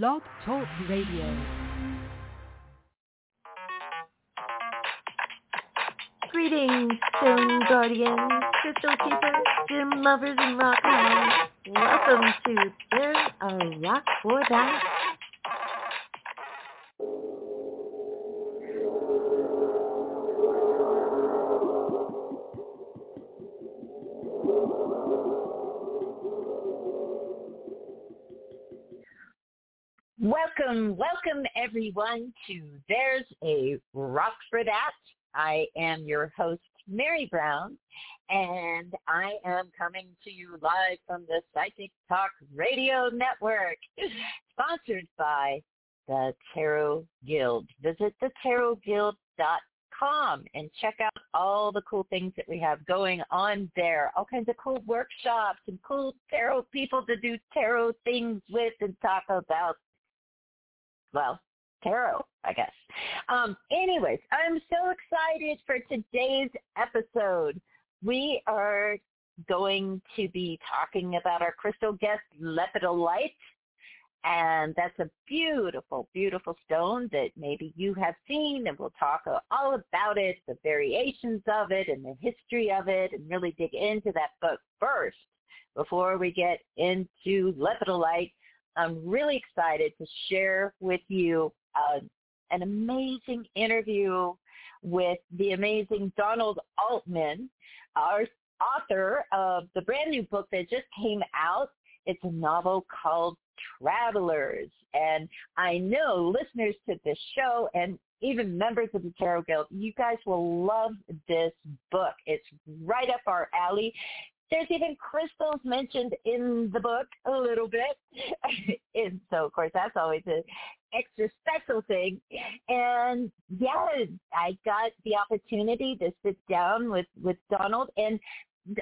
Blog Talk Radio. Greetings, Stone Guardians, Crystal Keepers, Gym Lovers, and Rock. Welcome to There's a Rock for That. Welcome, welcome everyone to There's a Rock for That. I am your host, Mary Brown, and I am coming to you live from the Psychic Talk Radio Network, sponsored by the Tarot Guild. Visit thetarotguild.com and check out all the cool things that we have going on there. All kinds of cool workshops and cool tarot people to do tarot things with and talk about well, tarot, I guess. Um, anyways, I'm so excited for today's episode. We are going to be talking about our crystal guest, lepidolite. And that's a beautiful, beautiful stone that maybe you have seen, and we'll talk all about it, the variations of it, and the history of it, and really dig into that. But first, before we get into lepidolite, I'm really excited to share with you uh, an amazing interview with the amazing Donald Altman, our author of the brand new book that just came out. It's a novel called Travelers. And I know listeners to this show and even members of the Tarot Guild, you guys will love this book. It's right up our alley. There's even crystals mentioned in the book a little bit. and so, of course, that's always an extra special thing. And yeah, I got the opportunity to sit down with, with Donald and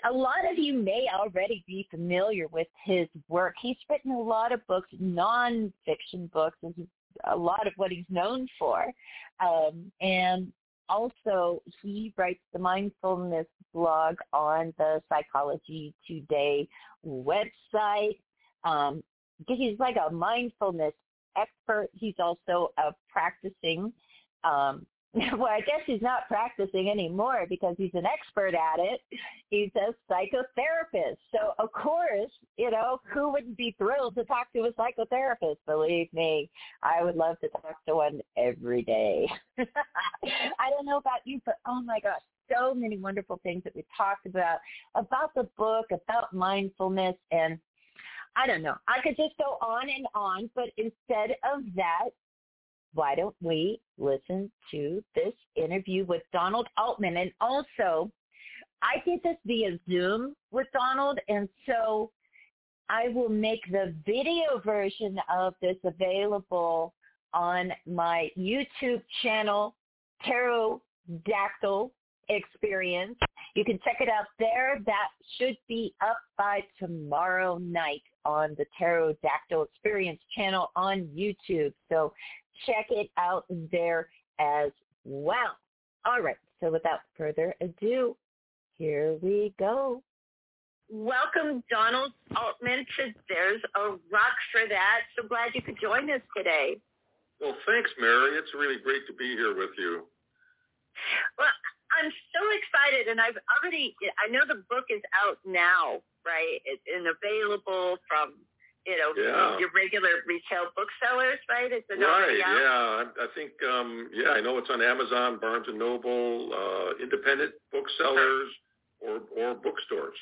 a lot of you may already be familiar with his work. He's written a lot of books, nonfiction books, is a lot of what he's known for. Um, and also he writes the mindfulness blog on the Psychology Today website. Um, he's like a mindfulness expert. He's also a practicing um, well, I guess he's not practicing anymore because he's an expert at it. He's a psychotherapist. So of course, you know, who wouldn't be thrilled to talk to a psychotherapist? Believe me, I would love to talk to one every day. I don't know about you, but oh my gosh, so many wonderful things that we talked about, about the book, about mindfulness and I don't know. I could just go on and on, but instead of that, why don't we listen to this interview with Donald Altman? And also, I did this via Zoom with Donald, and so I will make the video version of this available on my YouTube channel, TarotDactyl Experience. You can check it out there. That should be up by tomorrow night on the TarotDactyl Experience channel on YouTube. So check it out there as well. All right, so without further ado, here we go. Welcome, Donald Altman, to There's a Rock for That. So glad you could join us today. Well, thanks, Mary. It's really great to be here with you. Well, I'm so excited, and I've already, I know the book is out now, right? It's available from you know, yeah. your regular retail booksellers, right? It's right. Yeah, I, I think. um Yeah, I know it's on Amazon, Barnes and Noble, uh, independent booksellers, or or bookstores.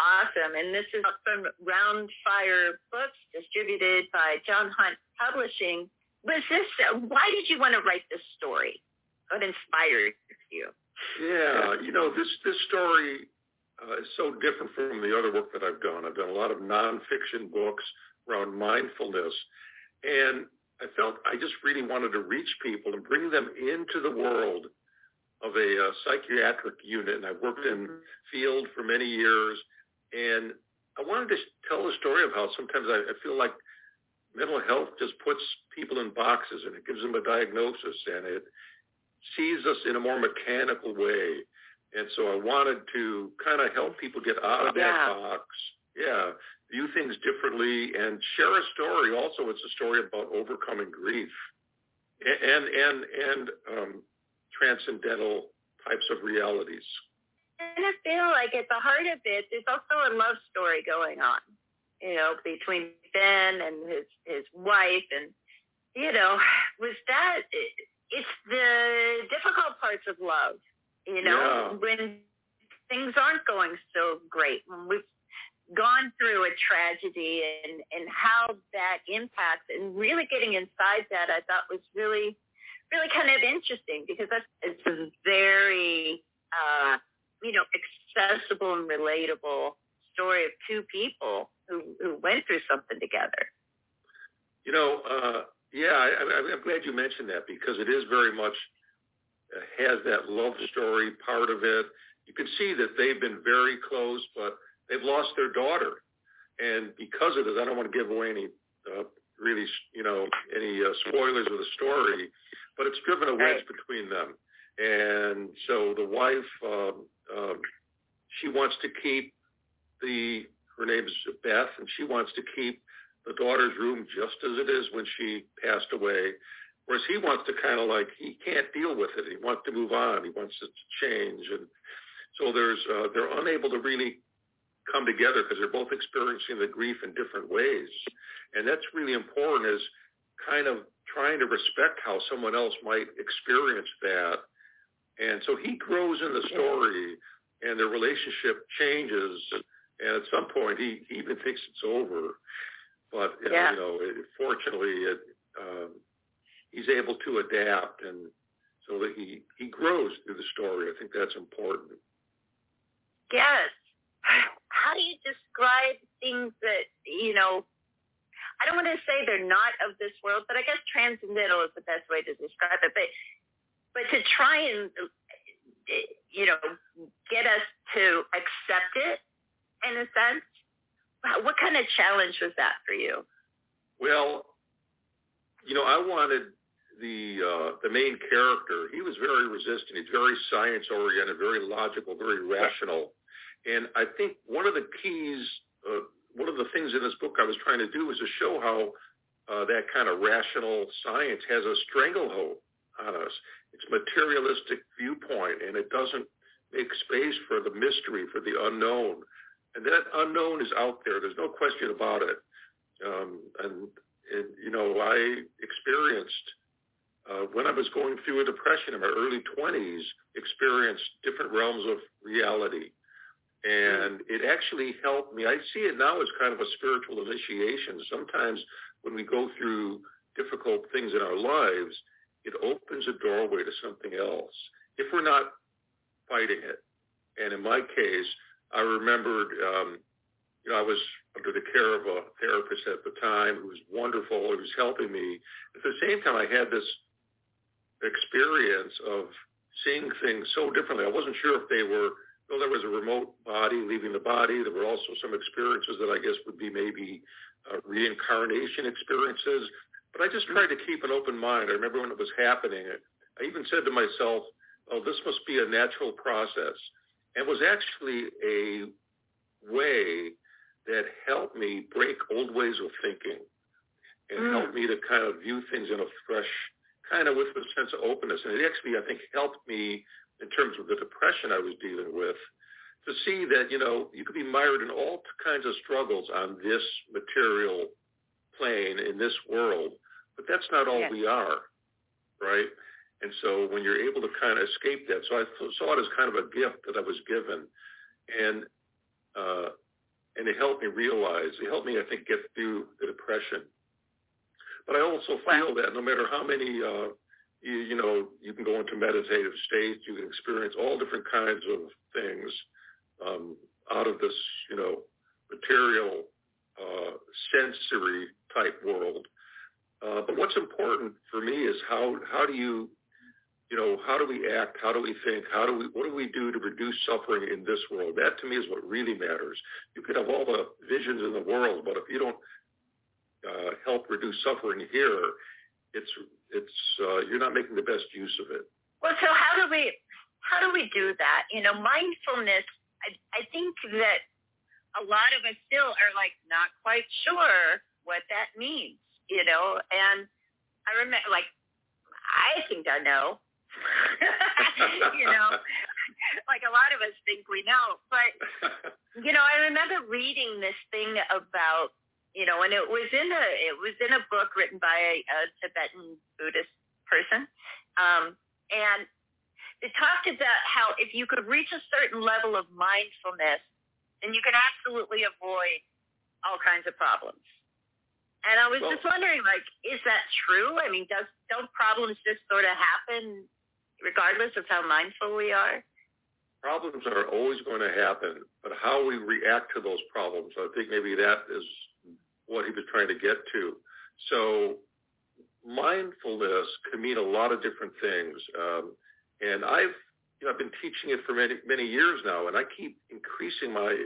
Awesome, and this is from Roundfire Books, distributed by John Hunt Publishing. Was this? Uh, why did you want to write this story? What inspired you? Yeah, you know this this story uh, is so different from the other work that I've done. I've done a lot of nonfiction books around mindfulness, and I felt I just really wanted to reach people and bring them into the world of a uh, psychiatric unit. And I've worked in field for many years, and I wanted to tell the story of how sometimes I, I feel like mental health just puts people in boxes and it gives them a diagnosis and it sees us in a more mechanical way and so I wanted to kind of help people get out of that box yeah, view things differently and share a story. Also, it's a story about overcoming grief and and and um, transcendental types of realities. And I feel like at the heart of it, there's also a love story going on, you know, between Ben and his his wife, and you know, was that it's the difficult parts of love, you know, yeah. when things aren't going so great, when we've gone through a tragedy and and how that impacts and really getting inside that I thought was really really kind of interesting because that's it's a very uh you know accessible and relatable story of two people who who went through something together. You know, uh yeah, I, I'm glad you mentioned that because it is very much has that love story part of it. You can see that they've been very close, but they've lost their daughter, and because of this, I don't want to give away any uh, really, you know, any uh, spoilers of the story, but it's driven a wedge right. between them, and so the wife, um, um, she wants to keep the her name is Beth, and she wants to keep the daughter's room just as it is when she passed away. Whereas he wants to kind of like he can't deal with it. He wants to move on. He wants it to change, and so there's uh, they're unable to really come together because they're both experiencing the grief in different ways. And that's really important is kind of trying to respect how someone else might experience that. And so he grows in the story and their relationship changes. And at some point he, he even thinks it's over. But, uh, yeah. you know, it, fortunately, it, um, he's able to adapt and so that he, he grows through the story. I think that's important. Yes how do you describe things that you know? I don't want to say they're not of this world, but I guess transcendental is the best way to describe it. But but to try and you know get us to accept it in a sense, what kind of challenge was that for you? Well, you know, I wanted the uh, the main character. He was very resistant. He's very science oriented, very logical, very rational. And I think one of the keys, uh, one of the things in this book I was trying to do was to show how uh, that kind of rational science has a stranglehold on us. It's materialistic viewpoint, and it doesn't make space for the mystery, for the unknown. And that unknown is out there. There's no question about it. Um, and, and, you know, I experienced, uh, when I was going through a depression in my early 20s, experienced different realms of reality and it actually helped me. I see it now as kind of a spiritual initiation. Sometimes when we go through difficult things in our lives, it opens a doorway to something else if we're not fighting it. And in my case, I remembered, um, you know, I was under the care of a therapist at the time who was wonderful. He was helping me. At the same time, I had this experience of seeing things so differently. I wasn't sure if they were though there was a remote body leaving the body, there were also some experiences that I guess would be maybe uh, reincarnation experiences. But I just tried to keep an open mind. I remember when it was happening, I even said to myself, oh, this must be a natural process. And it was actually a way that helped me break old ways of thinking and mm. helped me to kind of view things in a fresh, kind of with a sense of openness. And it actually, I think, helped me in terms of the depression I was dealing with, to see that, you know, you could be mired in all kinds of struggles on this material plane in this world, but that's not all yes. we are, right? And so when you're able to kind of escape that, so I saw it as kind of a gift that I was given, and uh, and it helped me realize, it helped me, I think, get through the depression. But I also feel that no matter how many uh, you, you know, you can go into meditative states. You can experience all different kinds of things um, out of this, you know, material, uh, sensory type world. Uh, but what's important for me is how how do you, you know, how do we act? How do we think? How do we what do we do to reduce suffering in this world? That to me is what really matters. You could have all the visions in the world, but if you don't uh, help reduce suffering here, it's it's uh, you're not making the best use of it. Well, so how do we how do we do that? You know, mindfulness. I, I think that a lot of us still are like not quite sure what that means, you know. And I remember, like, I think I know, you know, like a lot of us think we know. But you know, I remember reading this thing about, you know, and it was in a it was in a book written by a, a Tibetan Buddhist person, um, and it talked about how if you could reach a certain level of mindfulness, then you can absolutely avoid all kinds of problems. And I was well, just wondering, like, is that true? I mean, does don't problems just sort of happen regardless of how mindful we are? Problems are always going to happen, but how we react to those problems, I think maybe that is what he was trying to get to. So mindfulness can mean a lot of different things. Um, and I've, you know, I've been teaching it for many, many years now, and I keep increasing my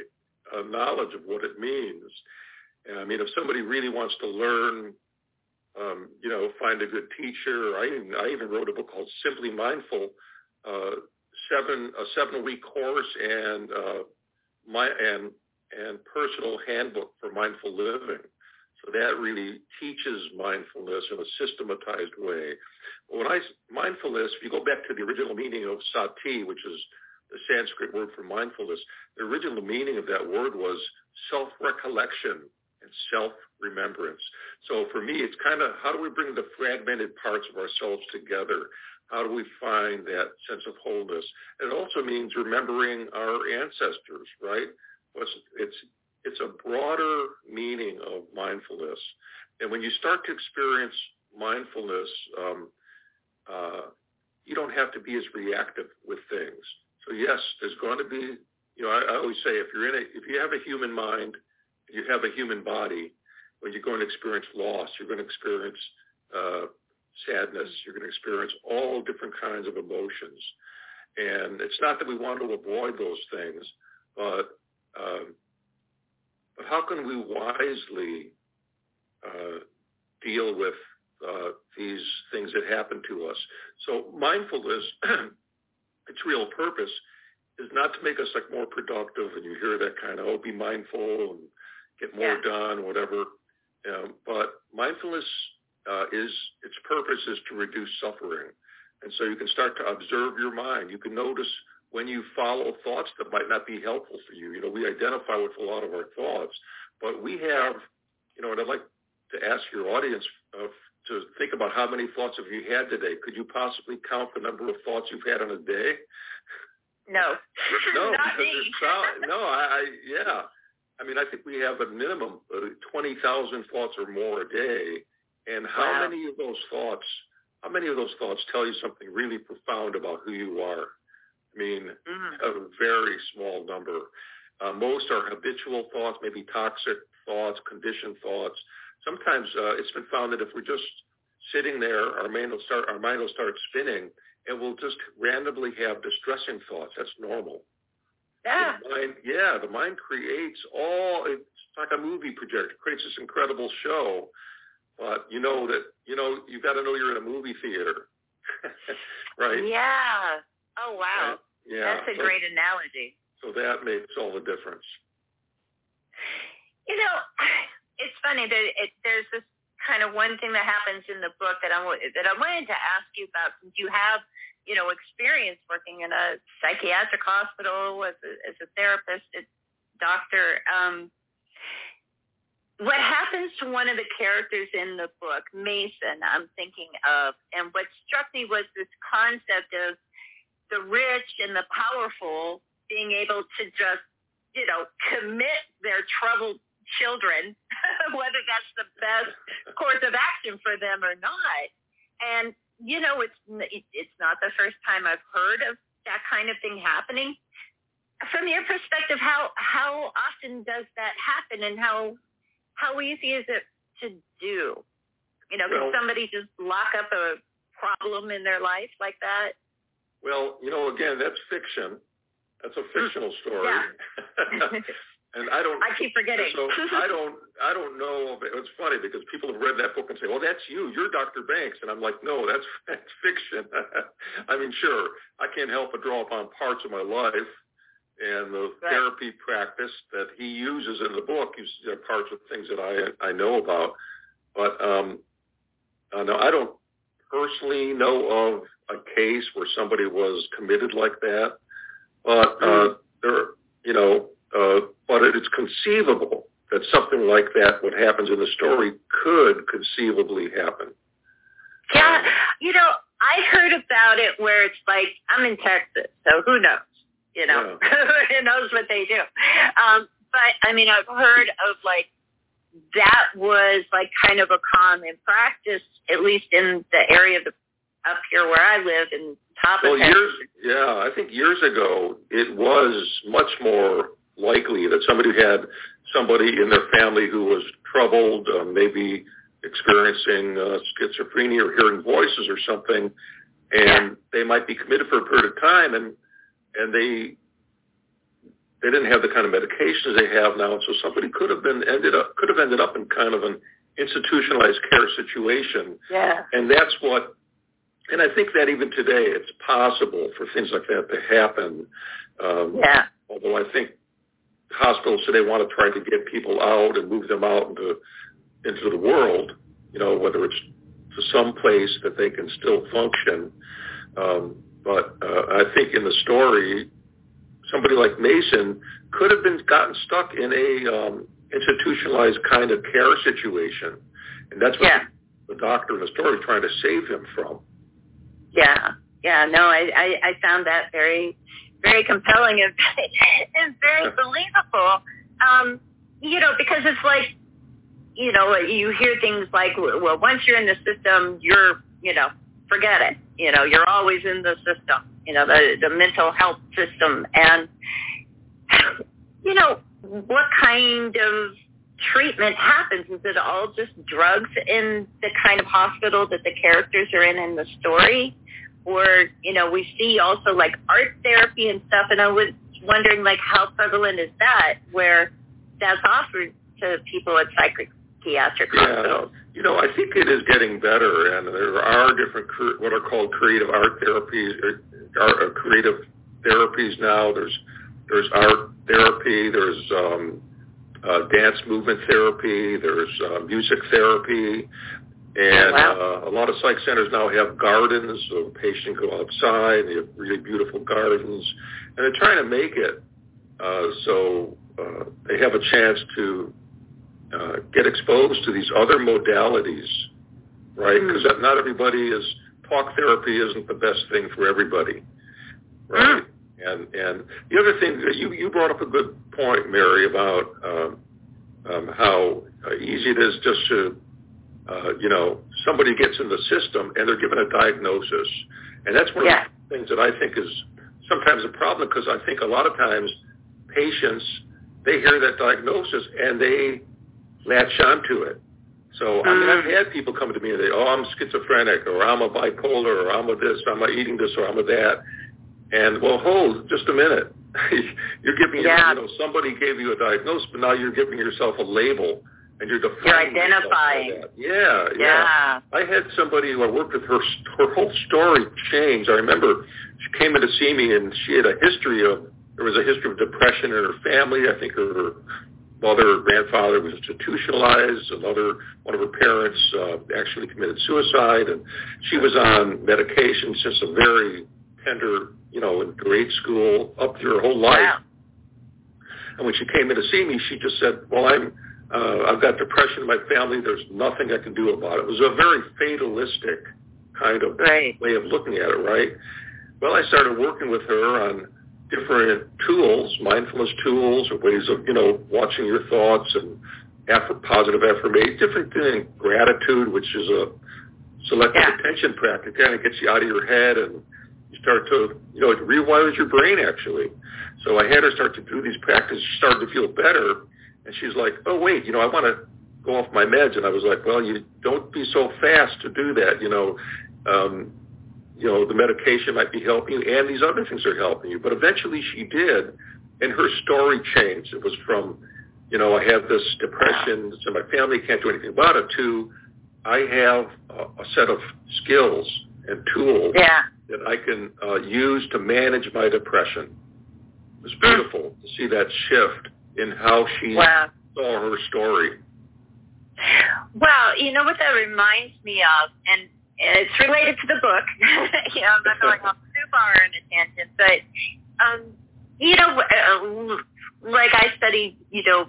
uh, knowledge of what it means. I mean, if somebody really wants to learn, um, you know, find a good teacher. I even, I even wrote a book called Simply Mindful, uh, seven a seven week course and uh, my and and personal handbook for mindful living. That really teaches mindfulness in a systematized way. When I mindfulness, if you go back to the original meaning of sati, which is the Sanskrit word for mindfulness, the original meaning of that word was self-recollection and self-remembrance. So for me, it's kind of how do we bring the fragmented parts of ourselves together? How do we find that sense of wholeness? It also means remembering our ancestors, right? It's a broader meaning of mindfulness. And when you start to experience mindfulness, um, uh, you don't have to be as reactive with things. So yes, there's going to be, you know, I, I always say if you're in a, if you have a human mind, you have a human body, when you're going to experience loss, you're going to experience uh, sadness, you're going to experience all different kinds of emotions. And it's not that we want to avoid those things, but um, but how can we wisely uh, deal with uh, these things that happen to us? So mindfulness, its real purpose is not to make us like more productive, and you hear that kind of, oh, be mindful and get more yeah. done, whatever. Um, but mindfulness uh, is its purpose is to reduce suffering, and so you can start to observe your mind. You can notice when you follow thoughts that might not be helpful for you. You know, we identify with a lot of our thoughts, but we have, you know, and I'd like to ask your audience uh, to think about how many thoughts have you had today. Could you possibly count the number of thoughts you've had in a day? No. no, not me. no, I, I, yeah. I mean, I think we have a minimum of 20,000 thoughts or more a day. And how wow. many of those thoughts, how many of those thoughts tell you something really profound about who you are? Mean, mm-hmm. a very small number. Uh, most are habitual thoughts, maybe toxic thoughts, conditioned thoughts. Sometimes uh, it's been found that if we're just sitting there, our mind will start our mind will start spinning, and we'll just randomly have distressing thoughts. That's normal. Yeah. The mind, yeah, the mind creates all. It's like a movie projector. It creates this incredible show, but you know that you know you've got to know you're in a movie theater, right? Yeah. Oh wow. Yeah. That's a great analogy. So that makes all the difference. You know, it's funny that it, there's this kind of one thing that happens in the book that I that I wanted to ask you about since you have you know experience working in a psychiatric hospital as a, as a therapist, a doctor. Um, what happens to one of the characters in the book, Mason, I'm thinking of, and what struck me was this concept of the rich and the powerful being able to just, you know, commit their troubled children, whether that's the best course of action for them or not. And you know, it's it's not the first time I've heard of that kind of thing happening. From your perspective, how how often does that happen, and how how easy is it to do? You know, can well, somebody just lock up a problem in their life like that? Well, you know, again, that's fiction. That's a fictional story. Yeah. and I don't. I keep forgetting. So I don't. I don't know. It's funny because people have read that book and say, "Well, that's you. You're Dr. Banks," and I'm like, "No, that's that's fiction." I mean, sure, I can't help but draw upon parts of my life, and the Right. therapy practice that he uses in the book. See are parts of things that I I know about, but um, uh, no, I don't personally know of a case where somebody was committed like that, but uh, there, you know, uh, but it is conceivable that something like that, what happens in the story, could conceivably happen. Yeah, you know, I heard about it where it's like I'm in Texas, so who knows? You know, who knows what they do? Um, but I mean, I've heard of like that was like kind of a common practice, at least in the area of the up here where I live in top Well, of Texas. years, yeah, I think years ago it was much more likely that somebody had somebody in their family who was troubled, uh, maybe experiencing uh, schizophrenia or hearing voices or something, and they might be committed for a period of time, and and they they didn't have the kind of medications they have now, and so somebody could have been ended up could have ended up in kind of an institutionalized care situation, Yeah. and that's what and I think that even today it's possible for things like that to happen. Um, Yeah. Although I think hospitals today want to try to get people out and move them out into into the world, you know, whether it's to some place that they can still function. Um, but uh, I think in the story, somebody like Mason could have been gotten stuck in a um, institutionalized kind of care situation, and that's what Yeah. the doctor in the story is trying to save him from. Yeah, yeah, no, I, I, I found that very, very compelling and, and very believable. Um, you know, because it's like, you know, you hear things like, well, once you're in the system, you're, you know, forget it. You know, you're always in the system. You know, the the mental health system, and you know, what kind of treatment happens? Is it all just drugs in the kind of hospital that the characters are in in the story? Or, you know, we see also like art therapy and stuff, and I was wondering like how prevalent is that where that's offered to people at psychiatric Yeah, hospitals? you know, I think it is getting better, and there are different cre- what are called creative art therapies, or, or creative therapies now. There's there's art therapy, there's um, uh, dance movement therapy, there's uh, music therapy, and Wow. uh, a lot of psych centers now have gardens, so the patient can go outside. They have really beautiful gardens, and they're trying to make it uh, so uh, they have a chance to uh, get exposed to these other modalities, right? Mm. Because not everybody is talk therapy isn't the best thing for everybody, right? And and the other thing that you you brought up a good point, Mary, about um, um, how uh, easy it is just to uh, you know somebody gets in the system and they're given a diagnosis, and that's one Yeah. of the things that I think is sometimes a problem because I think a lot of times patients they hear that diagnosis and they latch onto it. So I mean, I've Mm. had people come to me and they, oh, I'm schizophrenic, or I'm a bipolar, or I'm a this, I'm a eating this, or I'm a that. And well, hold just a minute. you're giving, Yeah. you know, somebody gave you a diagnosis, but now you're giving yourself a label, and you're defining You're identifying. that. Yeah, yeah. Yeah. I had somebody who I worked with. Her her whole story changed. I remember she came in to see me, and she had a history of there was a history of depression in her family. I think her mother or grandfather was institutionalized. Another one of her parents uh, actually committed suicide, and she was on medication since a very tender, you know, in grade school up through her whole life. Wow. And when she came in to see me, she just said, "Well, I'm uh, I've got depression in my family. There's nothing I can do about it." It was a very fatalistic kind of Right. way of looking at it, right? Well, I started working with her on different tools, mindfulness tools, or ways of, you know, watching your thoughts and aff- positive affirmation, different thing, gratitude, which is a selective Yeah. attention practice, kind of gets you out of your head and you start to, you know, it rewires your brain actually. So I had her start to do these practices. She started to feel better, and she's like, "Oh wait, you know, I want to go off my meds." And I was like, "Well, you don't be so fast to do that. You know, um, you know, the medication might be helping you, and these other things are helping you." But eventually, she did, and her story changed. It was from, you know, I have this depression, so my family can't do anything about it. To, I have a, a set of skills and tools Yeah. that I can uh, use to manage my depression. It was beautiful to see that shift in how she wow. saw her story. Well, you know what that reminds me of, and it's related to the book. you know, I'm not going off too far in a tangent, but um, you know, uh, like I study, you know,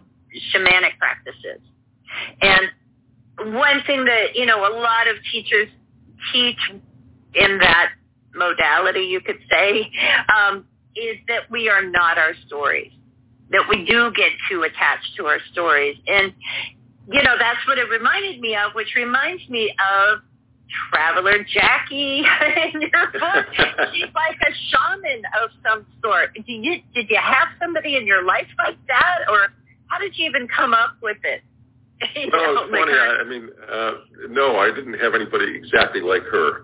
shamanic practices, and one thing that you know a lot of teachers teach in that modality, you could say, um, is that we are not our stories. That we do get too attached to our stories, and you know that's what it reminded me of, which reminds me of Traveler Jackie in your book. She's like a shaman of some sort. Do you did you have somebody in your life like that, or how did you even come up with it? you no, know, it's like funny. I, I mean, uh, no, I didn't have anybody exactly like her.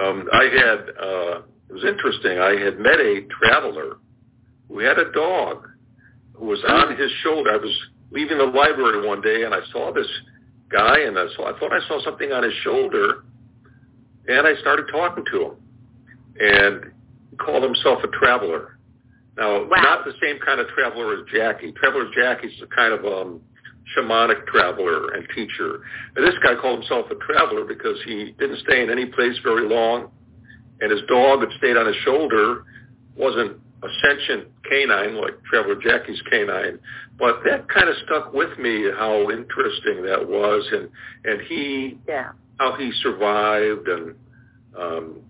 Um, I had. Uh, it was interesting. I had met a traveler who had a dog was on his shoulder. I was leaving the library one day and I saw this guy and I saw I thought I saw something on his shoulder and I started talking to him. And he called himself a traveler. Now, wow. not the same kind of traveler as Jackie. Traveler Jackie's a kind of um, shamanic traveler and teacher. And this guy called himself a traveler because he didn't stay in any place very long, and his dog that stayed on his shoulder wasn't a sentient canine like Traveler Jackie's canine, but that kind of stuck with me how interesting that was, and and he yeah how he survived, and um,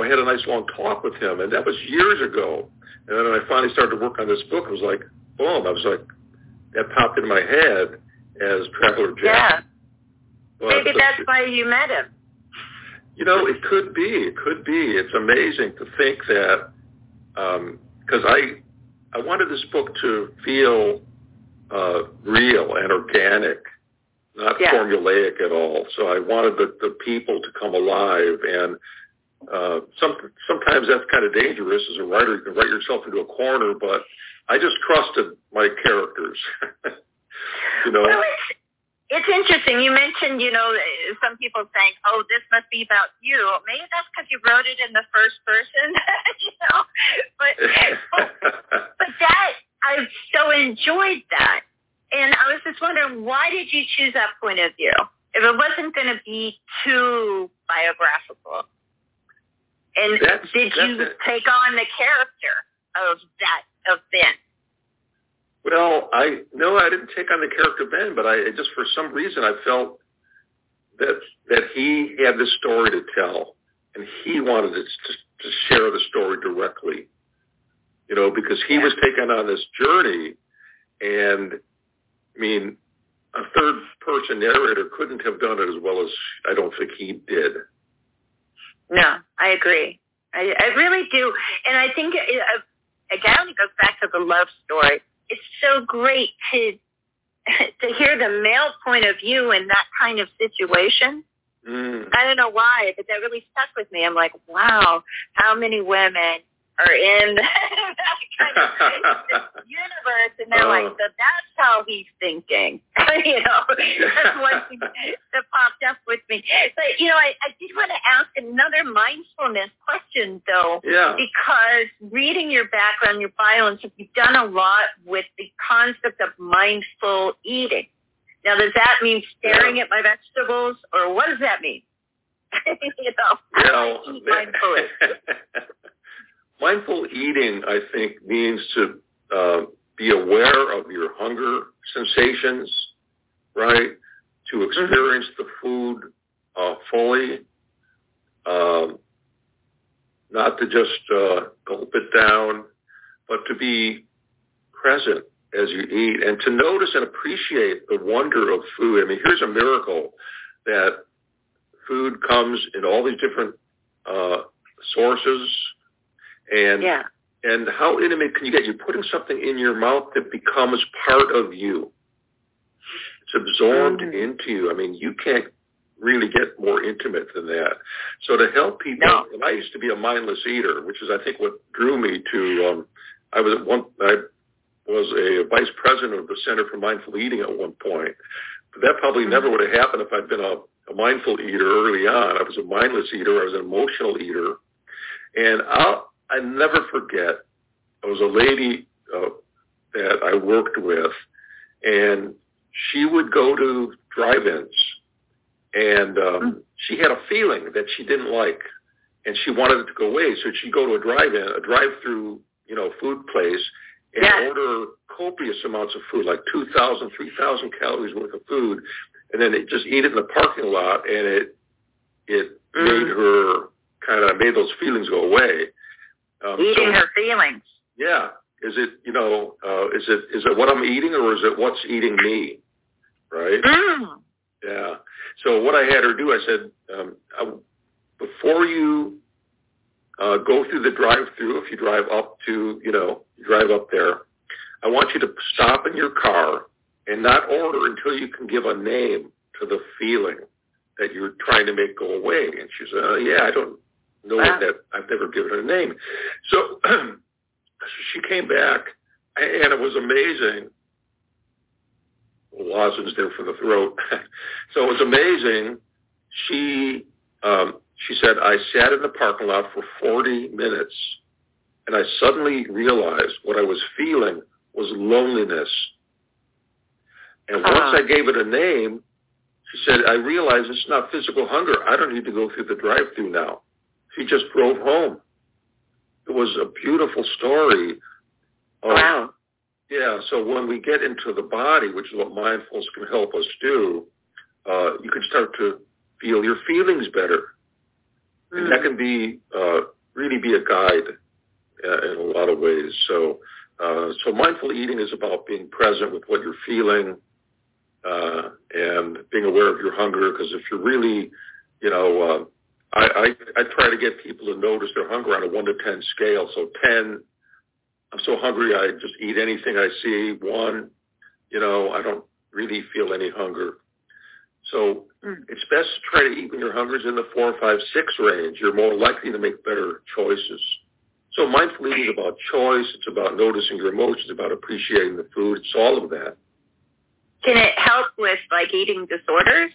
I had a nice long talk with him, and that was years ago. And then when I finally started to work on this book, it was like, boom! I was like, that popped in my head as Traveler Jack. Yeah. But Maybe that's the, why you met him. You know, it could be. It could be. It's amazing to think that because um, I I wanted this book to feel uh, real and organic not yeah. formulaic at all. So I wanted the, the people to come alive, and uh, some, sometimes that's kind of dangerous as a writer. You can write yourself into a corner, but I just trusted my characters. you know. Well, it's, it's interesting. You mentioned, you know, some people saying, "Oh, this must be about you." Maybe that's because you wrote it in the first person, you know. But, but that I so enjoyed that and I was just wondering, why did you choose that point of view? If it wasn't going to be too biographical, and that's, did that's you it. take on the character of that of Ben? Well, I no, I didn't take on the character Ben, but I just for some reason I felt that that he had this story to tell, and he wanted to, to, to share the story directly. You know, because he yeah. was taken on this journey, and I mean, a third person narrator couldn't have done it as well as I don't think he did. No, I agree. I, I really do, and I think it, uh, again it goes back to the love story. It's so great to to hear the male point of view in that kind of situation. Mm. I don't know why, but that really stuck with me. I'm like, wow, how many women are in that kind of universe, and they're like, so that's how he's thinking. you know, that's one thing that popped up with me. But you know, I, I did want to ask another mindfulness question, though, yeah. because reading your background, your bio, and stuff, you've done a lot with the concept of mindful eating. Now, does that mean staring yeah. at my vegetables, or what does that mean? you know, how eat mindfully? mindful eating, I think, means to uh, be aware of your hunger sensations, right? To mm-hmm. experience the food uh, fully, um, not to just uh, gulp it down, but to be present as you eat and to notice and appreciate the wonder of food. I mean, here's a miracle that food comes in all these different uh, sources, and yeah. and how intimate can you get? You're putting something in your mouth that becomes part of you. It's absorbed mm-hmm. into you. I mean, you can't really get more intimate than that. So to help people, no. and I used to be a mindless eater, which is I think what drew me to. Um, I was at one. I was a vice president of the Center for Mindful Eating at one point. But that probably mm-hmm. never would have happened if I'd been a, a mindful eater early on. I was a mindless eater. I was an emotional eater. And I'll, I never forget. There was a lady uh, that I worked with, and she would go to drive-ins, and um, mm-hmm. she had a feeling that she didn't like, and she wanted it to go away. So she'd go to a drive-in, a drive-through, you know, food place, and yes. order copious amounts of food, like 2,000, 3,000 calories worth of food, and then they just eat it in the parking lot, and it it mm. made her kind of made those feelings go away. Um, Eating so, her feelings. Yeah. Is it you know uh, is it is it what I'm eating or is it what's eating me? Right. Mm. Yeah. So what I had her do, I said, um, I, before you uh, go through the drive-through, if you drive up to, you know, you drive up there, I want you to stop in your car and not order until you can give a name to the feeling that you're trying to make go away. And she said, uh, yeah, I don't know wow. that. I've never given it a name. So she came back, and it was amazing. Lozenge there for the throat. so it was amazing. She um, she said, I sat in the parking lot for 40 minutes, and I suddenly realized what I was feeling was loneliness. And once uh-huh. I gave it a name, she said, I realized it's not physical hunger. I don't need to go through the drive-through now. She just drove home. It was a beautiful story. Of, wow. Yeah, so when we get into the body, which is what mindfulness can help us do, uh, you can start to feel your feelings better. Mm. And that mm. can be uh, really be a guide uh, in a lot of ways. So, uh, so mindful eating is about being present with what you're feeling uh, and being aware of your hunger. Because if you're really, you know, uh, I, I I try to get people to notice their hunger on a one to ten scale. So ten, I'm so hungry I just eat anything I see. One, you know, I don't really feel any hunger. So mm. it's best to try to eat when your hunger is in the four, five, six range. You're more likely to make better choices. So mindful eating is about choice. It's about noticing your emotions, about appreciating the food. It's all of that. Can it help with like eating disorders?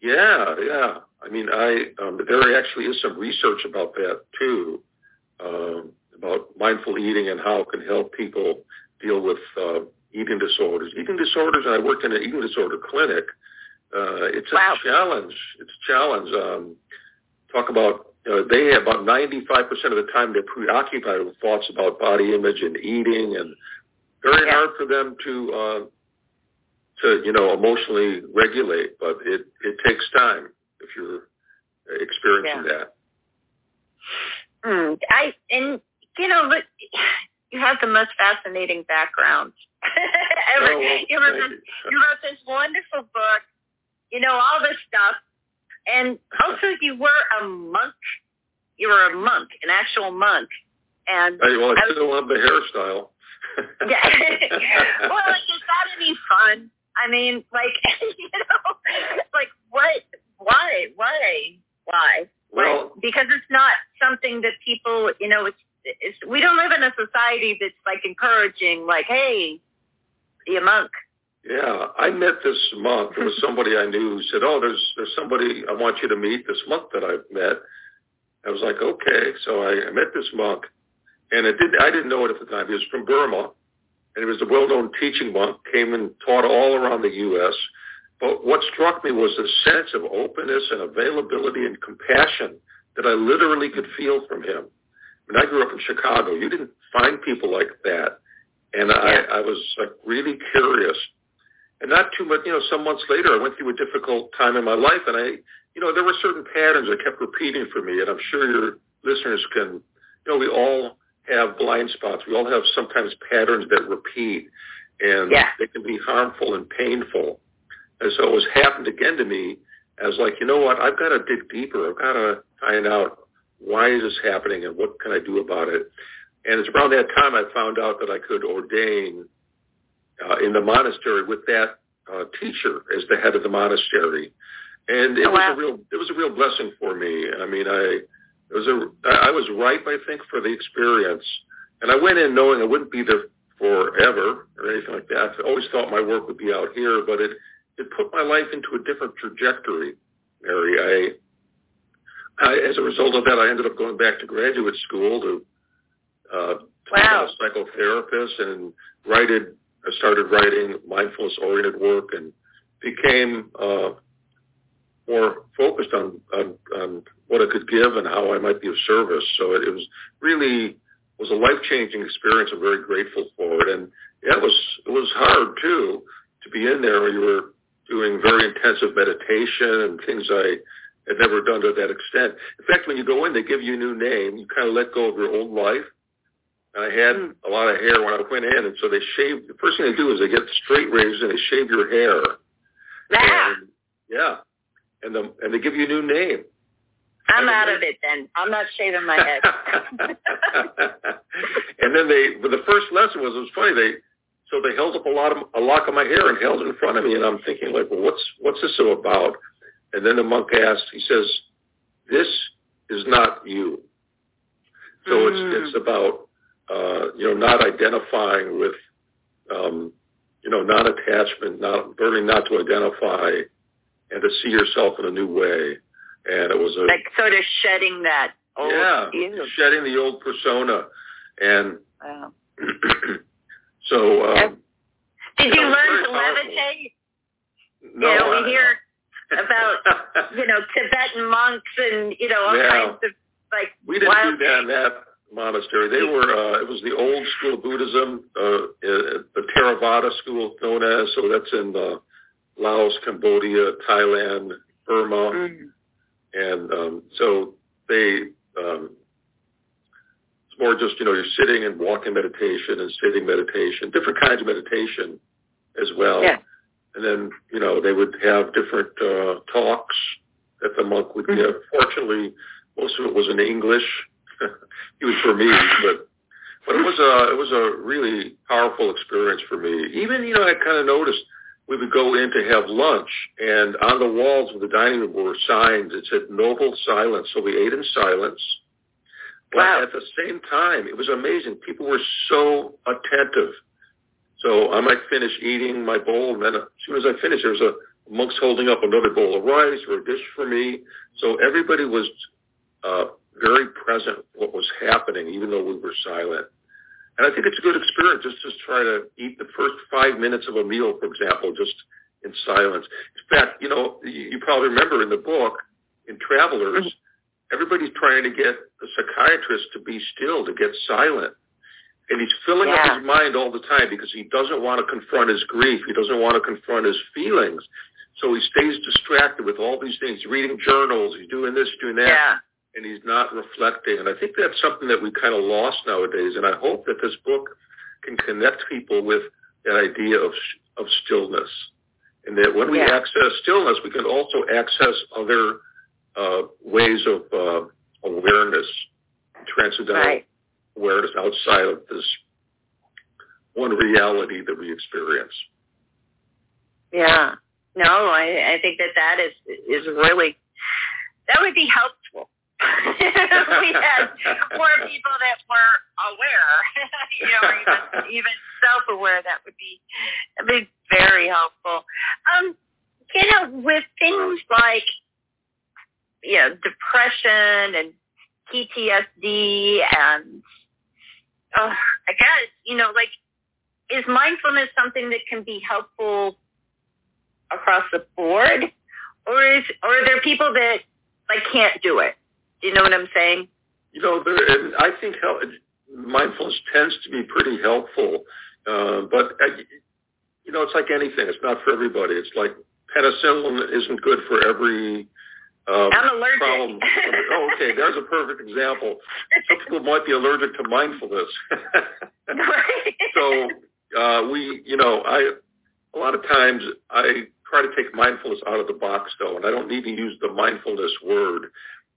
Yeah, yeah. I mean, I um, there actually is some research about that too, um, about mindful eating and how it can help people deal with uh, eating disorders. Eating disorders, and I worked in an eating disorder clinic. Uh, it's wow. a challenge. It's a challenge. Um, talk about uh, they have about 95% of the time they're preoccupied with thoughts about body image and eating, and very yeah. hard for them to uh, to you know emotionally regulate. But it it takes time if you're experiencing yeah. that. Mm, I and you know, but you have the most fascinating background ever. Oh, well, you, wrote this, you wrote this wonderful book. You know all this stuff, and also you were a monk. You were a monk, an actual monk. And hey, well, I, I still have the hairstyle. yeah. well, like, is that any fun? I mean, like, you know, like what? Why? Why? Why? Well, because it's not something that people, you know, it's we don't live in a society that's like encouraging, like, hey, be a monk. Yeah, I met this monk. There was somebody I knew who said, "Oh, there's there's somebody I want you to meet. This monk that I've met." I was like, "Okay." So I, I met this monk, and it did I didn't know it at the time. He was from Burma, and he was a well-known teaching monk. Came and taught all around the U.S. But what struck me was the sense of openness and availability and compassion that I literally could feel from him. When I grew up in Chicago, you didn't find people like that. And I, I was like really curious and not too much, you know, some months later, I went through a difficult time in my life, and I, you know, there were certain patterns that kept repeating for me, and I'm sure your listeners can, you know, we all have blind spots. We all have sometimes patterns that repeat, and yeah. they can be harmful and painful. And so it was happened again to me. I was like, you know what? I've got to dig deeper. I've got to find out why is this happening and what can I do about it. And it's around that time I found out that I could ordain uh, in the monastery with that uh, teacher as the head of the monastery, and it oh, wow. was a real it was a real blessing for me. I mean, I it was a I was ripe, I think, for the experience, and I went in knowing I wouldn't be there forever or anything like that. I always thought my work would be out here, but it it put my life into a different trajectory, Mary. I, I as a result of that, I ended up going back to graduate school to uh, wow. a psychotherapist and writed, I started writing mindfulness-oriented work and became uh, more focused on, on, on what I could give and how I might be of service. So it, it was really was a life-changing experience. I'm very grateful for it. And yeah, it was it was hard too to be in there where you were doing very intensive meditation and things I had never done to that extent. In fact, when you go in, they give you a new name. You kind of let go of your old life. And I had mm. a lot of hair when I went in, and so they shave. The first thing they do is they get straight razors and they shave your hair. Yeah. And, yeah, and the and they give you a new name. I'm out of it then. I'm not shaving my head. and then they, but the first lesson was, it was funny. They, so they held up a lot of a lock of my hair and held it in front of me, and I'm thinking like, well, what's what's this all about? And then the monk asked, he says, this is not you. So mm. it's it's about uh, you know not identifying with um, you know non-attachment, not learning not to identify, and to see yourself in a new way. And it was a like sort of shedding that old yeah, you. shedding the old persona, and wow. so. Um, Did you, you know, learn to levitate? No, you know, I, we hear about you know Tibetan monks and you know all yeah. kinds of like we didn't wild do that in that monastery. They were uh, it was the old school Buddhism, uh, the Theravada school known as. So that's in uh, Laos, Cambodia, Thailand, Burma, mm-hmm. and um, so they. Um, it's more just you know you're sitting and walking meditation and sitting meditation, different kinds of meditation as well. Yeah. And then you know they would have different uh, talks that the monk would mm-hmm. give. Fortunately, most of it was in English. it was for me, but but it was a it was a really powerful experience for me. Even you know I kind of noticed we would go in to have lunch, and on the walls of the dining room were signs that said "Noble Silence." So we ate in silence. But Wow. at the same time, it was amazing. People were so attentive. So I might finish eating my bowl, and then as soon as I finish, there was a monk's holding up another bowl of rice or a dish for me. So everybody was uh, very present what was happening, even though we were silent. And I think it's a good experience just to try to eat the first five minutes of a meal, for example, just in silence. In fact, you know, you, you probably remember in the book, in Travelers, everybody's trying to get the psychiatrist to be still, to get silent. And he's filling Yeah. up his mind all the time because he doesn't want to confront his grief. He doesn't want to confront his feelings. So he stays distracted with all these things, He's reading journals, he's doing this, doing that yeah. and he's not reflecting. And I think that's something that we kind of lost nowadays. And I hope that this book can connect people with that idea of of stillness, and that when we Yeah. access stillness, we can also access other uh, ways of uh, awareness, transcendental Right. Awareness outside of this one reality that we experience. Yeah. No, I, I think that that is is really that would be helpful. we had more people that were aware, you know, or even even self-aware. That would be that'd be very helpful. Um, you know, with things like you know depression and PTSD and uh, I guess you know, like, is mindfulness something that can be helpful across the board, or is or are there people that like can't do it? Do you know what I'm saying? You know, there, I think mindfulness tends to be pretty helpful, uh, but uh, you know, it's like anything. It's not for everybody. It's like penicillin isn't good for every um, I'm allergic. problem. oh, okay, there's a perfect example. Some people might be allergic to mindfulness. Right. so uh, we, you know, I a lot of times I try to take mindfulness out of the box though, and I don't need to use the mindfulness word.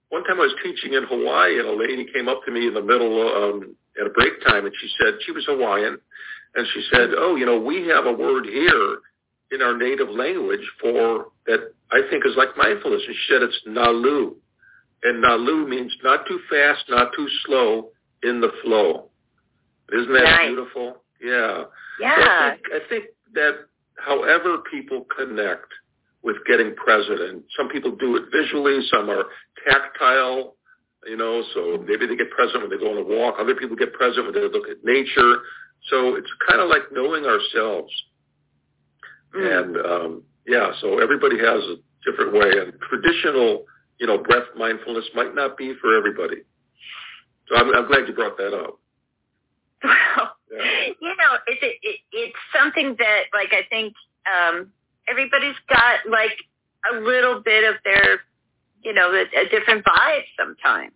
One time I was teaching in Hawaii, and a lady came up to me in the middle um, at a break time, and she said she was Hawaiian, and she said, "Oh, you know, we have a word here in our native language for that I think is like mindfulness." And she said it's nalu, and nalu means not too fast, not too slow, in the flow. Isn't that Nice. beautiful? Yeah. So yeah. I think, I think that however people connect with getting present, and some people do it visually, some are tactile, You know, so maybe they get present when they go on a walk. Other people get present when they look at nature. So it's kind of like knowing ourselves. Mm. And um, yeah, so everybody has a different way. And traditional, you know, breath mindfulness might not be for everybody. So I'm, I'm glad you brought that up. Well, yeah. you know, it's it, it, it's something that like I think um, everybody's got like a little bit of their, you know, a, a different vibe sometimes.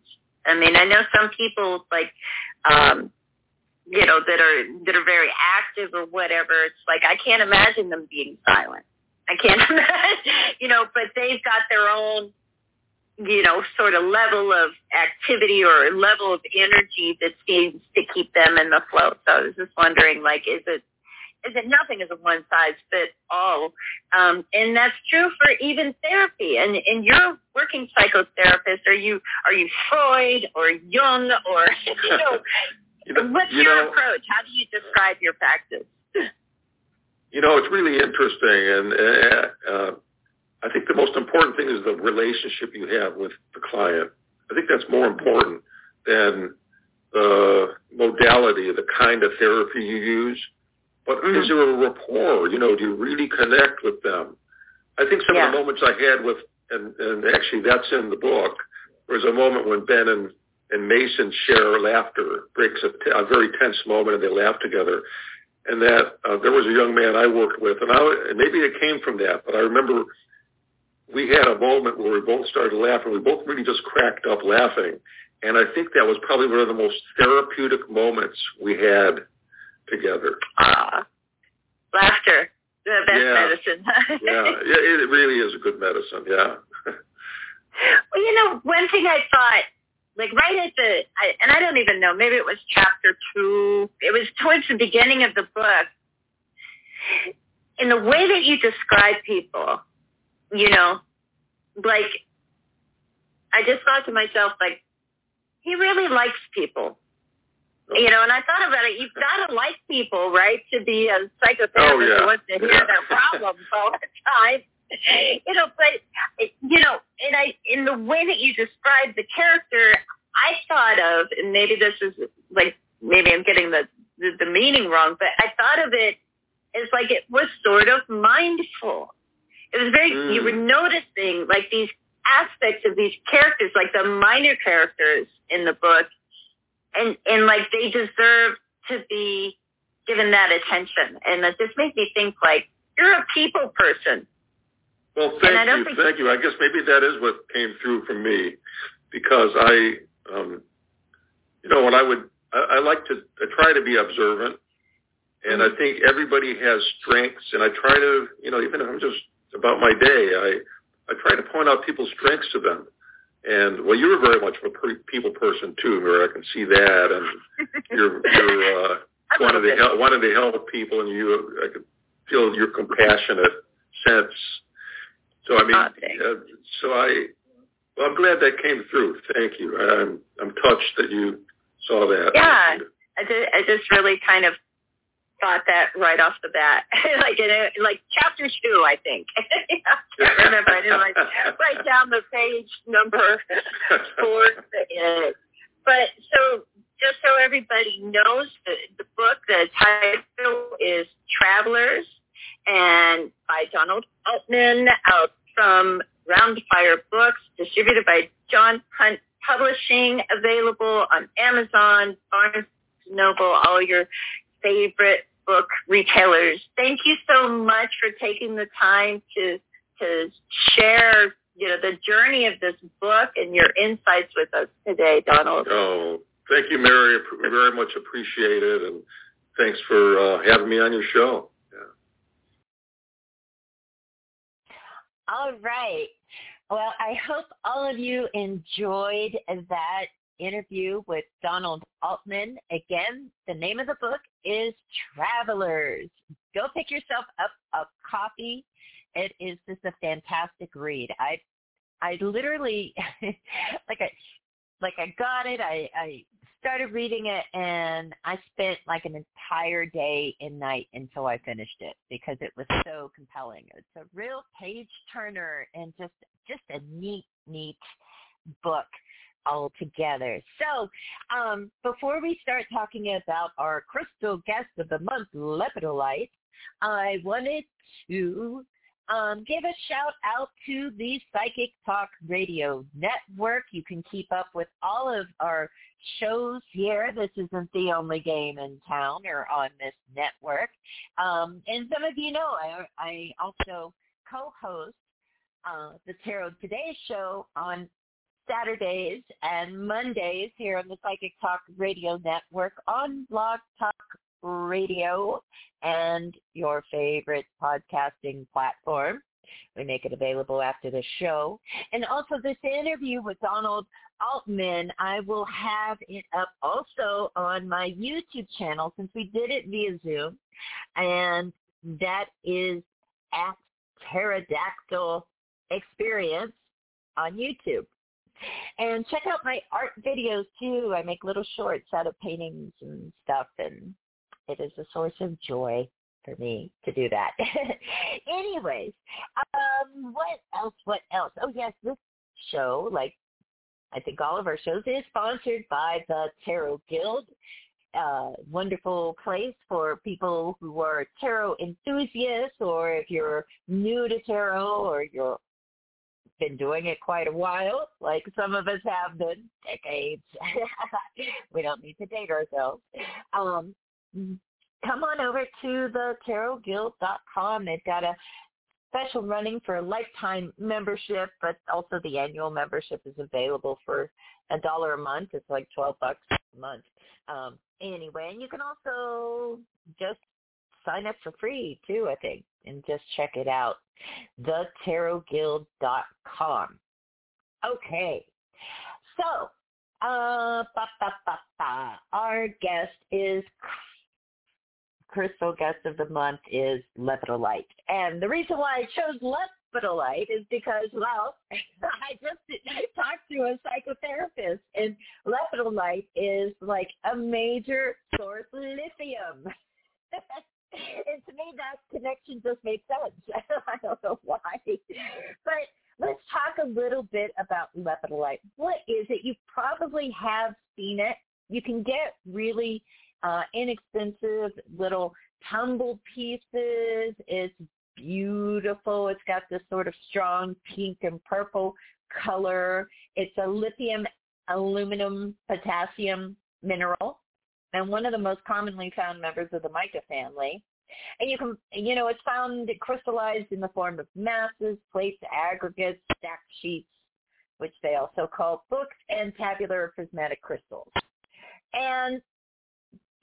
I mean, I know some people like, um, you know, that are that are very active or whatever. It's like I can't imagine them being silent. I can't imagine, you know, but they've got their own, you know, sort of level of activity or level of energy that seems to keep them in the flow. So I was just wondering, like, is it is that nothing is a one size fits all, um, and that's true for even therapy. And and you're working psychotherapist. Are you are you Freud or Jung or you know? What's you your know, approach? How do you describe your practice? You know, it's really interesting, and uh, uh, I think the most important thing is the relationship you have with the client. I think that's more important than the modality, the kind of therapy you use. But mm-hmm. is there a rapport? You know, do you really connect with them? I think some yeah. of the moments I had with, and, and actually that's in the book, there was a moment when Ben and, and Mason share laughter, breaks a, t- a very tense moment, and they laugh together. And that uh, there was a young man I worked with, and, I, maybe it came from that, but I remember we had a moment where we both started laughing. We both really just cracked up laughing. And I think that was probably one of the most therapeutic moments we had together. Ah, laughter, the best yeah. medicine. yeah, yeah, it really is a good medicine. Yeah. well, you know, one thing I thought, like right at the, I, and I don't even know, maybe it was chapter two. It was towards the beginning of the book. In the way that you describe people, you know, like I just thought to myself, like, he really likes people. You know, and I thought about it. You've got to like people, right, to be a psychotherapist oh, yeah. who wants to hear yeah. their problems all the time. You know, but you know, and I, in the way that you described the character, I thought of, and maybe this is like, maybe I'm getting the the, the meaning wrong, but I thought of it as like it was sort of mindful. It was very, mm. you were mm. noticing like these aspects of these characters, like the minor characters in the book and and like they deserve to be given that attention. And that just makes me think like you're a people person. Well, thank you, think... thank you. I guess maybe that is what came through from me because I, um, you know, when I would, I, I like to, I try to be observant, and mm-hmm. I think everybody has strengths, and I try to, you know, even if I'm just about my day, I, I try to point out people's strengths to them. And well, you're very much of a people person too, Mary. I can see that, and you're you're uh, wanting to help wanting to help people, and you I can feel your compassionate sense. So I mean, oh, uh, so I well, I'm glad that came through. Thank you. I'm I'm touched that you saw that. Yeah, I just, I just really kind of thought that right off the bat, like in, a, like chapter two, I think. I can't remember. I didn't like write down the page number for it. But so just so everybody knows, the, the book, the title is Travelers, and by Donald Altman, out from Roundfire Books, distributed by John Hunt Publishing, available on Amazon, Barnes & Noble, all your favorite book retailers. Thank you so much for taking the time to to share, you know, the journey of this book and your insights with us today, Donald. Oh, thank you, Mary. Very much appreciated, and thanks for uh, having me on your show. All right. Well, I hope all of you enjoyed that interview with Donald Altman. Again, the name of the book is Travelers. Go pick yourself up a copy. It is just a fantastic read. I I literally like I like I got it. I I started reading it and I spent like an entire day and night until I finished it because it was so compelling. It's a real page turner and just just a neat neat book all together. So um, before we start talking about our crystal guest of the month, lepidolite, I wanted to um, give a shout out to the Psychic Talk Radio Network. You can keep up with all of our shows here. This isn't the only game in town or on this network. Um, and some of you know I, I also co-host uh, the Tarot Today show on Saturdays and Mondays here on the Psychic Talk Radio Network on Blog Talk Radio and your favorite podcasting platform. We make it available after the show. And also this interview with Donald Altman, I will have it up also on my YouTube channel since we did it via Zoom. And that is at TarotDactyl Experience on YouTube. And check out my art videos too. I make little shorts out of paintings and stuff and it is a source of joy for me to do that. Anyways, um, what else? What else? Oh yes, this show, like I think all of our shows, is sponsored by the Tarot Guild. Uh, wonderful place for people who are tarot enthusiasts, or if you're new to tarot, or you're been doing it quite a while, like some of us have been decades. we don't need to date ourselves. Um, come on over to the tarotguild.com. They've got a special running for a lifetime membership, but also the annual membership is available for a dollar a month. It's like 12 bucks a month. Um, anyway, and you can also just sign up for free too, I think, and just check it out. TheTarotGuild.com. Okay. So, uh, ba, ba, ba, our guest is crystal guest of the month is lepidolite. And the reason why I chose lepidolite is because, well, I just I talked to a psychotherapist, and lepidolite is like a major source of lithium. and to me, that connection just made sense. I don't know why. But let's talk a little bit about lepidolite. What is it? You probably have seen it. You can get really uh, inexpensive little tumbled pieces. It's beautiful. It's got this sort of strong pink and purple color. It's a lithium, aluminum, potassium mineral and one of the most commonly found members of the mica family. And you can, you know, it's found crystallized in the form of masses, plates, aggregates, stacked sheets, which they also call books, and tabular prismatic crystals. And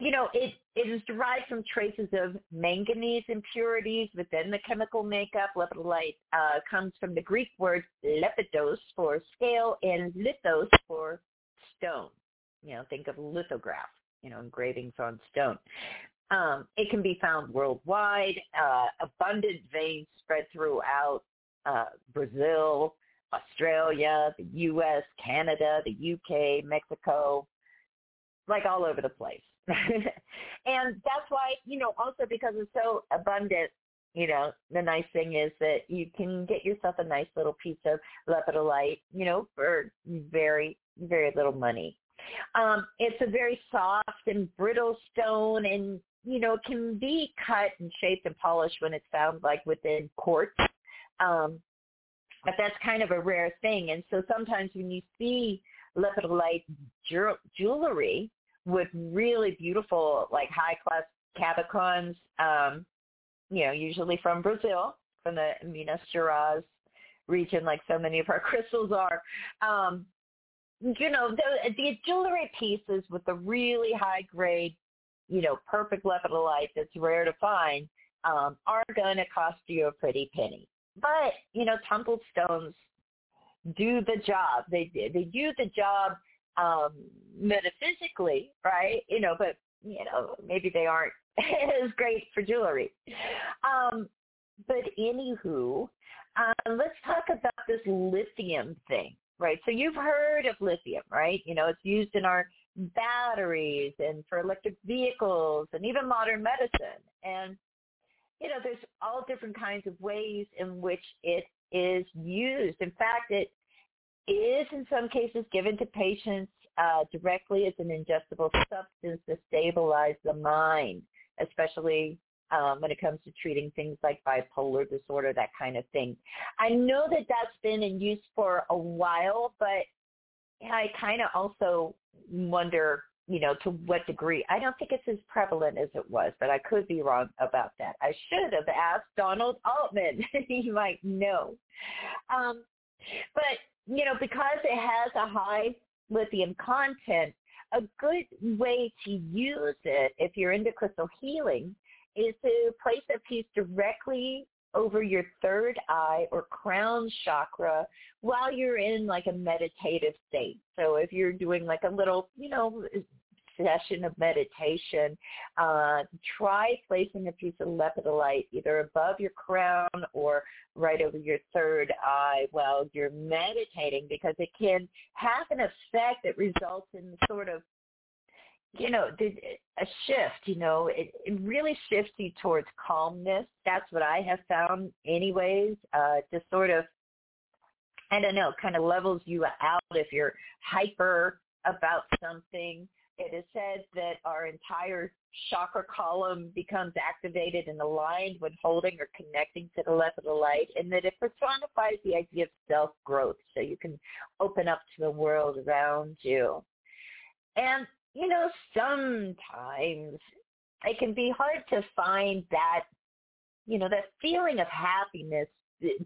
you know, it, it is derived from traces of manganese impurities within the chemical makeup. Lepidolite uh, comes from the Greek word lepidos for scale and lithos for stone. You know, think of lithograph, you know, engravings on stone. Um, it can be found worldwide. Uh, abundant veins spread throughout uh, Brazil, Australia, the U.S., Canada, the UK, Mexico, like all over the place. and that's why, you know, also because it's so abundant, you know, the nice thing is that you can get yourself a nice little piece of lepidolite, you know, for very, very little money. Um, it's a very soft and brittle stone and, you know, can be cut and shaped and polished when it's found like within quartz. Um, but that's kind of a rare thing. And so sometimes when you see lepidolite jewelry, with really beautiful, like high class cabochons, um, you know, usually from Brazil, from the Minas Gerais region, like so many of our crystals are. Um, you know, the, the jewelry pieces with the really high grade, you know, perfect lepidolite that's rare to find um, are going to cost you a pretty penny. But, you know, tumbled stones do the job. They they do the job um, metaphysically, right? You know, but you know, maybe they aren't as great for jewelry. Um, but anywho, um, let's talk about this lithium thing, right? So you've heard of lithium, right? You know, it's used in our batteries and for electric vehicles and even modern medicine. And, you know, there's all different kinds of ways in which it is used. In fact, it is in some cases given to patients uh, directly as an ingestible substance to stabilize the mind, especially um, when it comes to treating things like bipolar disorder, that kind of thing. I know that that's been in use for a while, but I kind of also wonder, you know, to what degree. I don't think it's as prevalent as it was, but I could be wrong about that. I should have asked Donald Altman. he might know. Um, but, you know, because it has a high lithium content, a good way to use it if you're into crystal healing is to place a piece directly over your third eye or crown chakra while you're in like a meditative state. So if you're doing like a little, you know, session of meditation, uh, try placing a piece of lepidolite either above your crown or right over your third eye while you're meditating because it can have an effect that results in sort of you know, a shift, you know, it, it really shifts you towards calmness. That's what I have found anyways, uh, to sort of, I don't know, kind of levels you out if you're hyper about something. It is said that our entire chakra column becomes activated and aligned when holding or connecting to the lepidolite, and that it personifies the idea of self-growth so you can open up to the world around you. And you know, sometimes it can be hard to find that, you know, that feeling of happiness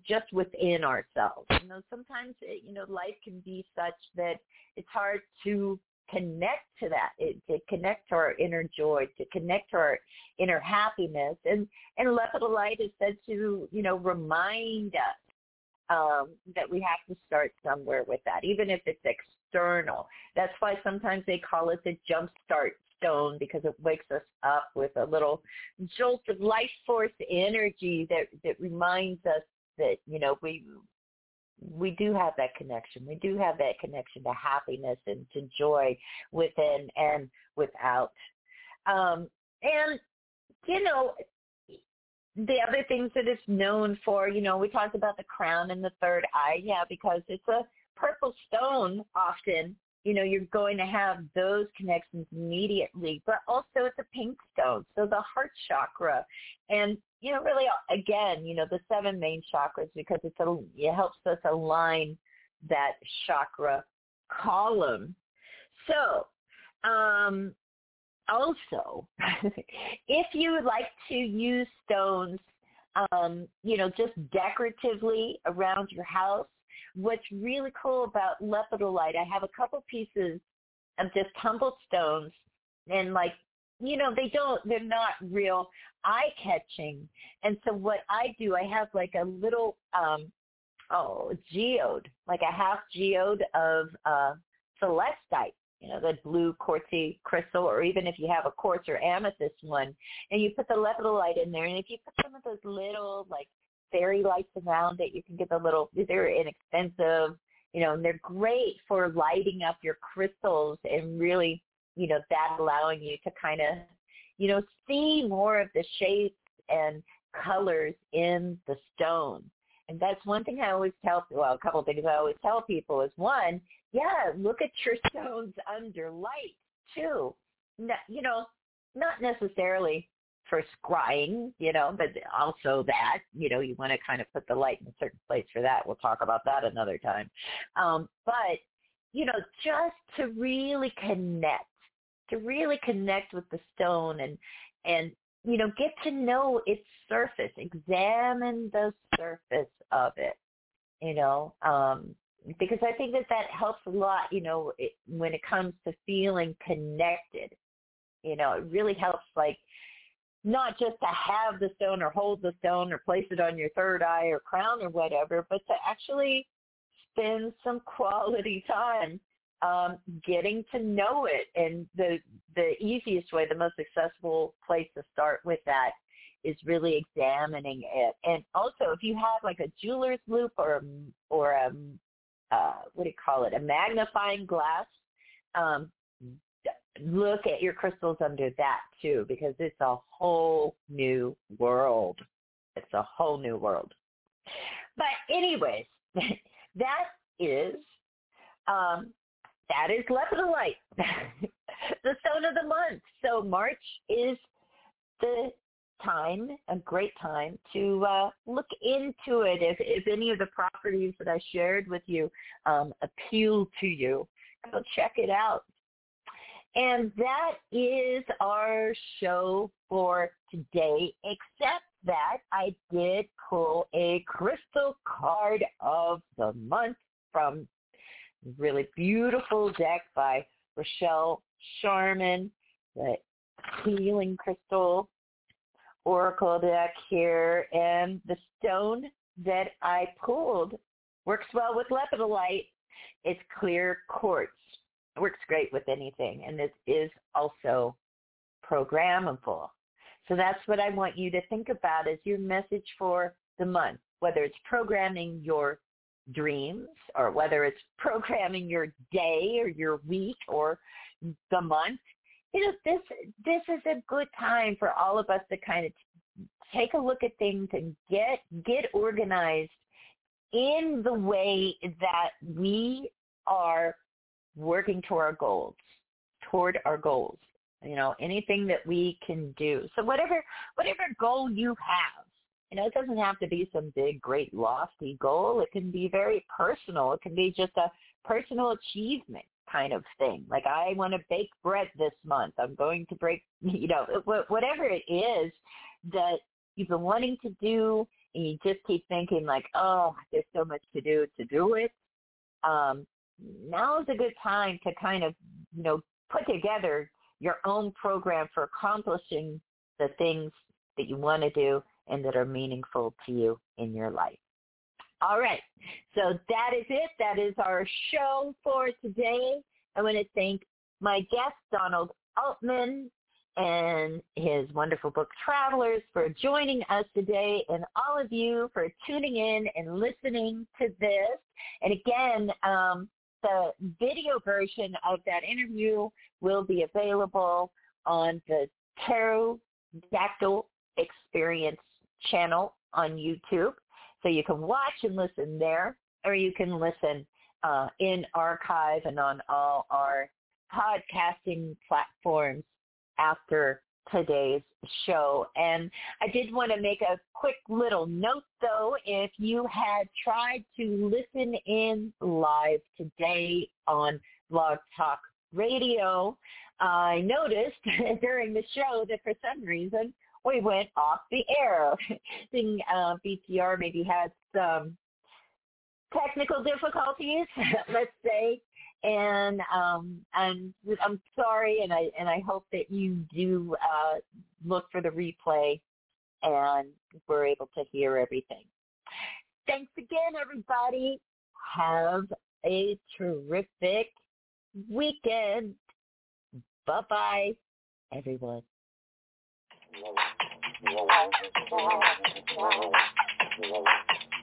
just within ourselves. You know, sometimes, it, you know, life can be such that it's hard to connect to that, it, to connect to our inner joy, to connect to our inner happiness. And, and lepidolite is said to, you know, remind us um, that we have to start somewhere with that, even if it's external. That's why sometimes they call it the jumpstart stone because it wakes us up with a little jolt of life force energy that that reminds us that you know we we do have that connection. We do have that connection to happiness and to joy within and without. Um, and you know, the other things that it's known for, you know, we talked about the crown and the third eye, yeah, because it's a purple stone often, you know, you're going to have those connections immediately, but also it's a pink stone, so the heart chakra. And, you know, really, again, you know, the seven main chakras because it's a, it helps us align that chakra column. So, um, also, if you would like to use stones, um, you know, just decoratively around your house, what's really cool about lepidolite, I have a couple pieces of just tumbled stones and like, you know, they don't, they're not real eye catching. And so what I do, I have like a little, um, oh, geode, like a half geode of uh, celestite you know, the blue quartzy crystal, or even if you have a quartz or amethyst one, and you put the lepidolite in there, and if you put some of those little like fairy lights around it, you can get the little, they're inexpensive, you know, and they're great for lighting up your crystals and really, you know, that allowing you to kind of, you know, see more of the shapes and colors in the stone. And that's one thing I always tell, well, a couple of things I always tell people is one, yeah, look at your stones under light too. No, you know, not necessarily for scrying, you know, but also that, you know, you want to kind of put the light in a certain place for that. We'll talk about that another time. Um, but, you know, just to really connect, to really connect with the stone and, and, you know, get to know its surface, examine the surface of it, you know, um, because I think that that helps a lot, you know, it, when it comes to feeling connected. You know, it really helps like not just to have the stone or hold the stone or place it on your third eye or crown or whatever, but to actually spend some quality time um, getting to know it. And the the easiest way, the most accessible place to start with that is really examining it. And also, if you have like a jeweler's loupe or or a uh, what do you call it, a magnifying glass. Um, look at your crystals under that too, because it's a whole new world. It's a whole new world. But anyways, that is um, that is lepidolite, the stone of the month. So March is the time, a great time to uh, look into it. If, if any of the properties that I shared with you um, appeal to you, go check it out. And that is our show for today, except that I did pull a crystal card of the month from really beautiful deck by Rochelle Sharman, the Healing Crystal Oracle deck here. And the stone that I pulled works well with lepidolite. It's clear quartz. Works great with anything. And it is also programmable. So that's what I want you to think about as your message for the month, whether it's programming your dreams or whether it's programming your day or your week or the month. You know, this this is a good time for all of us to kind of take a look at things and get get organized in the way that we are working toward our goals, toward our goals you know, anything that we can do. So whatever whatever goal you have, you know, it doesn't have to be some big, great, lofty goal. It can be very personal. It can be just a personal achievement kind of thing. Like I want to bake bread this month. I'm going to break, you know, whatever it is that you've been wanting to do and you just keep thinking like, oh, there's so much to do to do it. Um, now is a good time to kind of, you know, put together your own program for accomplishing the things that you want to do and that are meaningful to you in your life. All right. So that is it. That is our show for today. I want to thank my guest, Donald Altman, and his wonderful book, Travelers, for joining us today, and all of you for tuning in and listening to this. And again, um, the video version of that interview will be available on the TarotDactyl Experience channel on YouTube. So you can watch and listen there, or you can listen uh, in archive and on all our podcasting platforms after today's show. And I did want to make a quick little note though, if you had tried to listen in live today on Blog Talk Radio, I noticed during the show that for some reason we went off the air. Thing uh, BTR maybe had some technical difficulties, let's say, and um, and I'm sorry, and I and I hope that you do uh, look for the replay, and we're able to hear everything. Thanks again, everybody. Have a terrific weekend. Bye bye, everyone.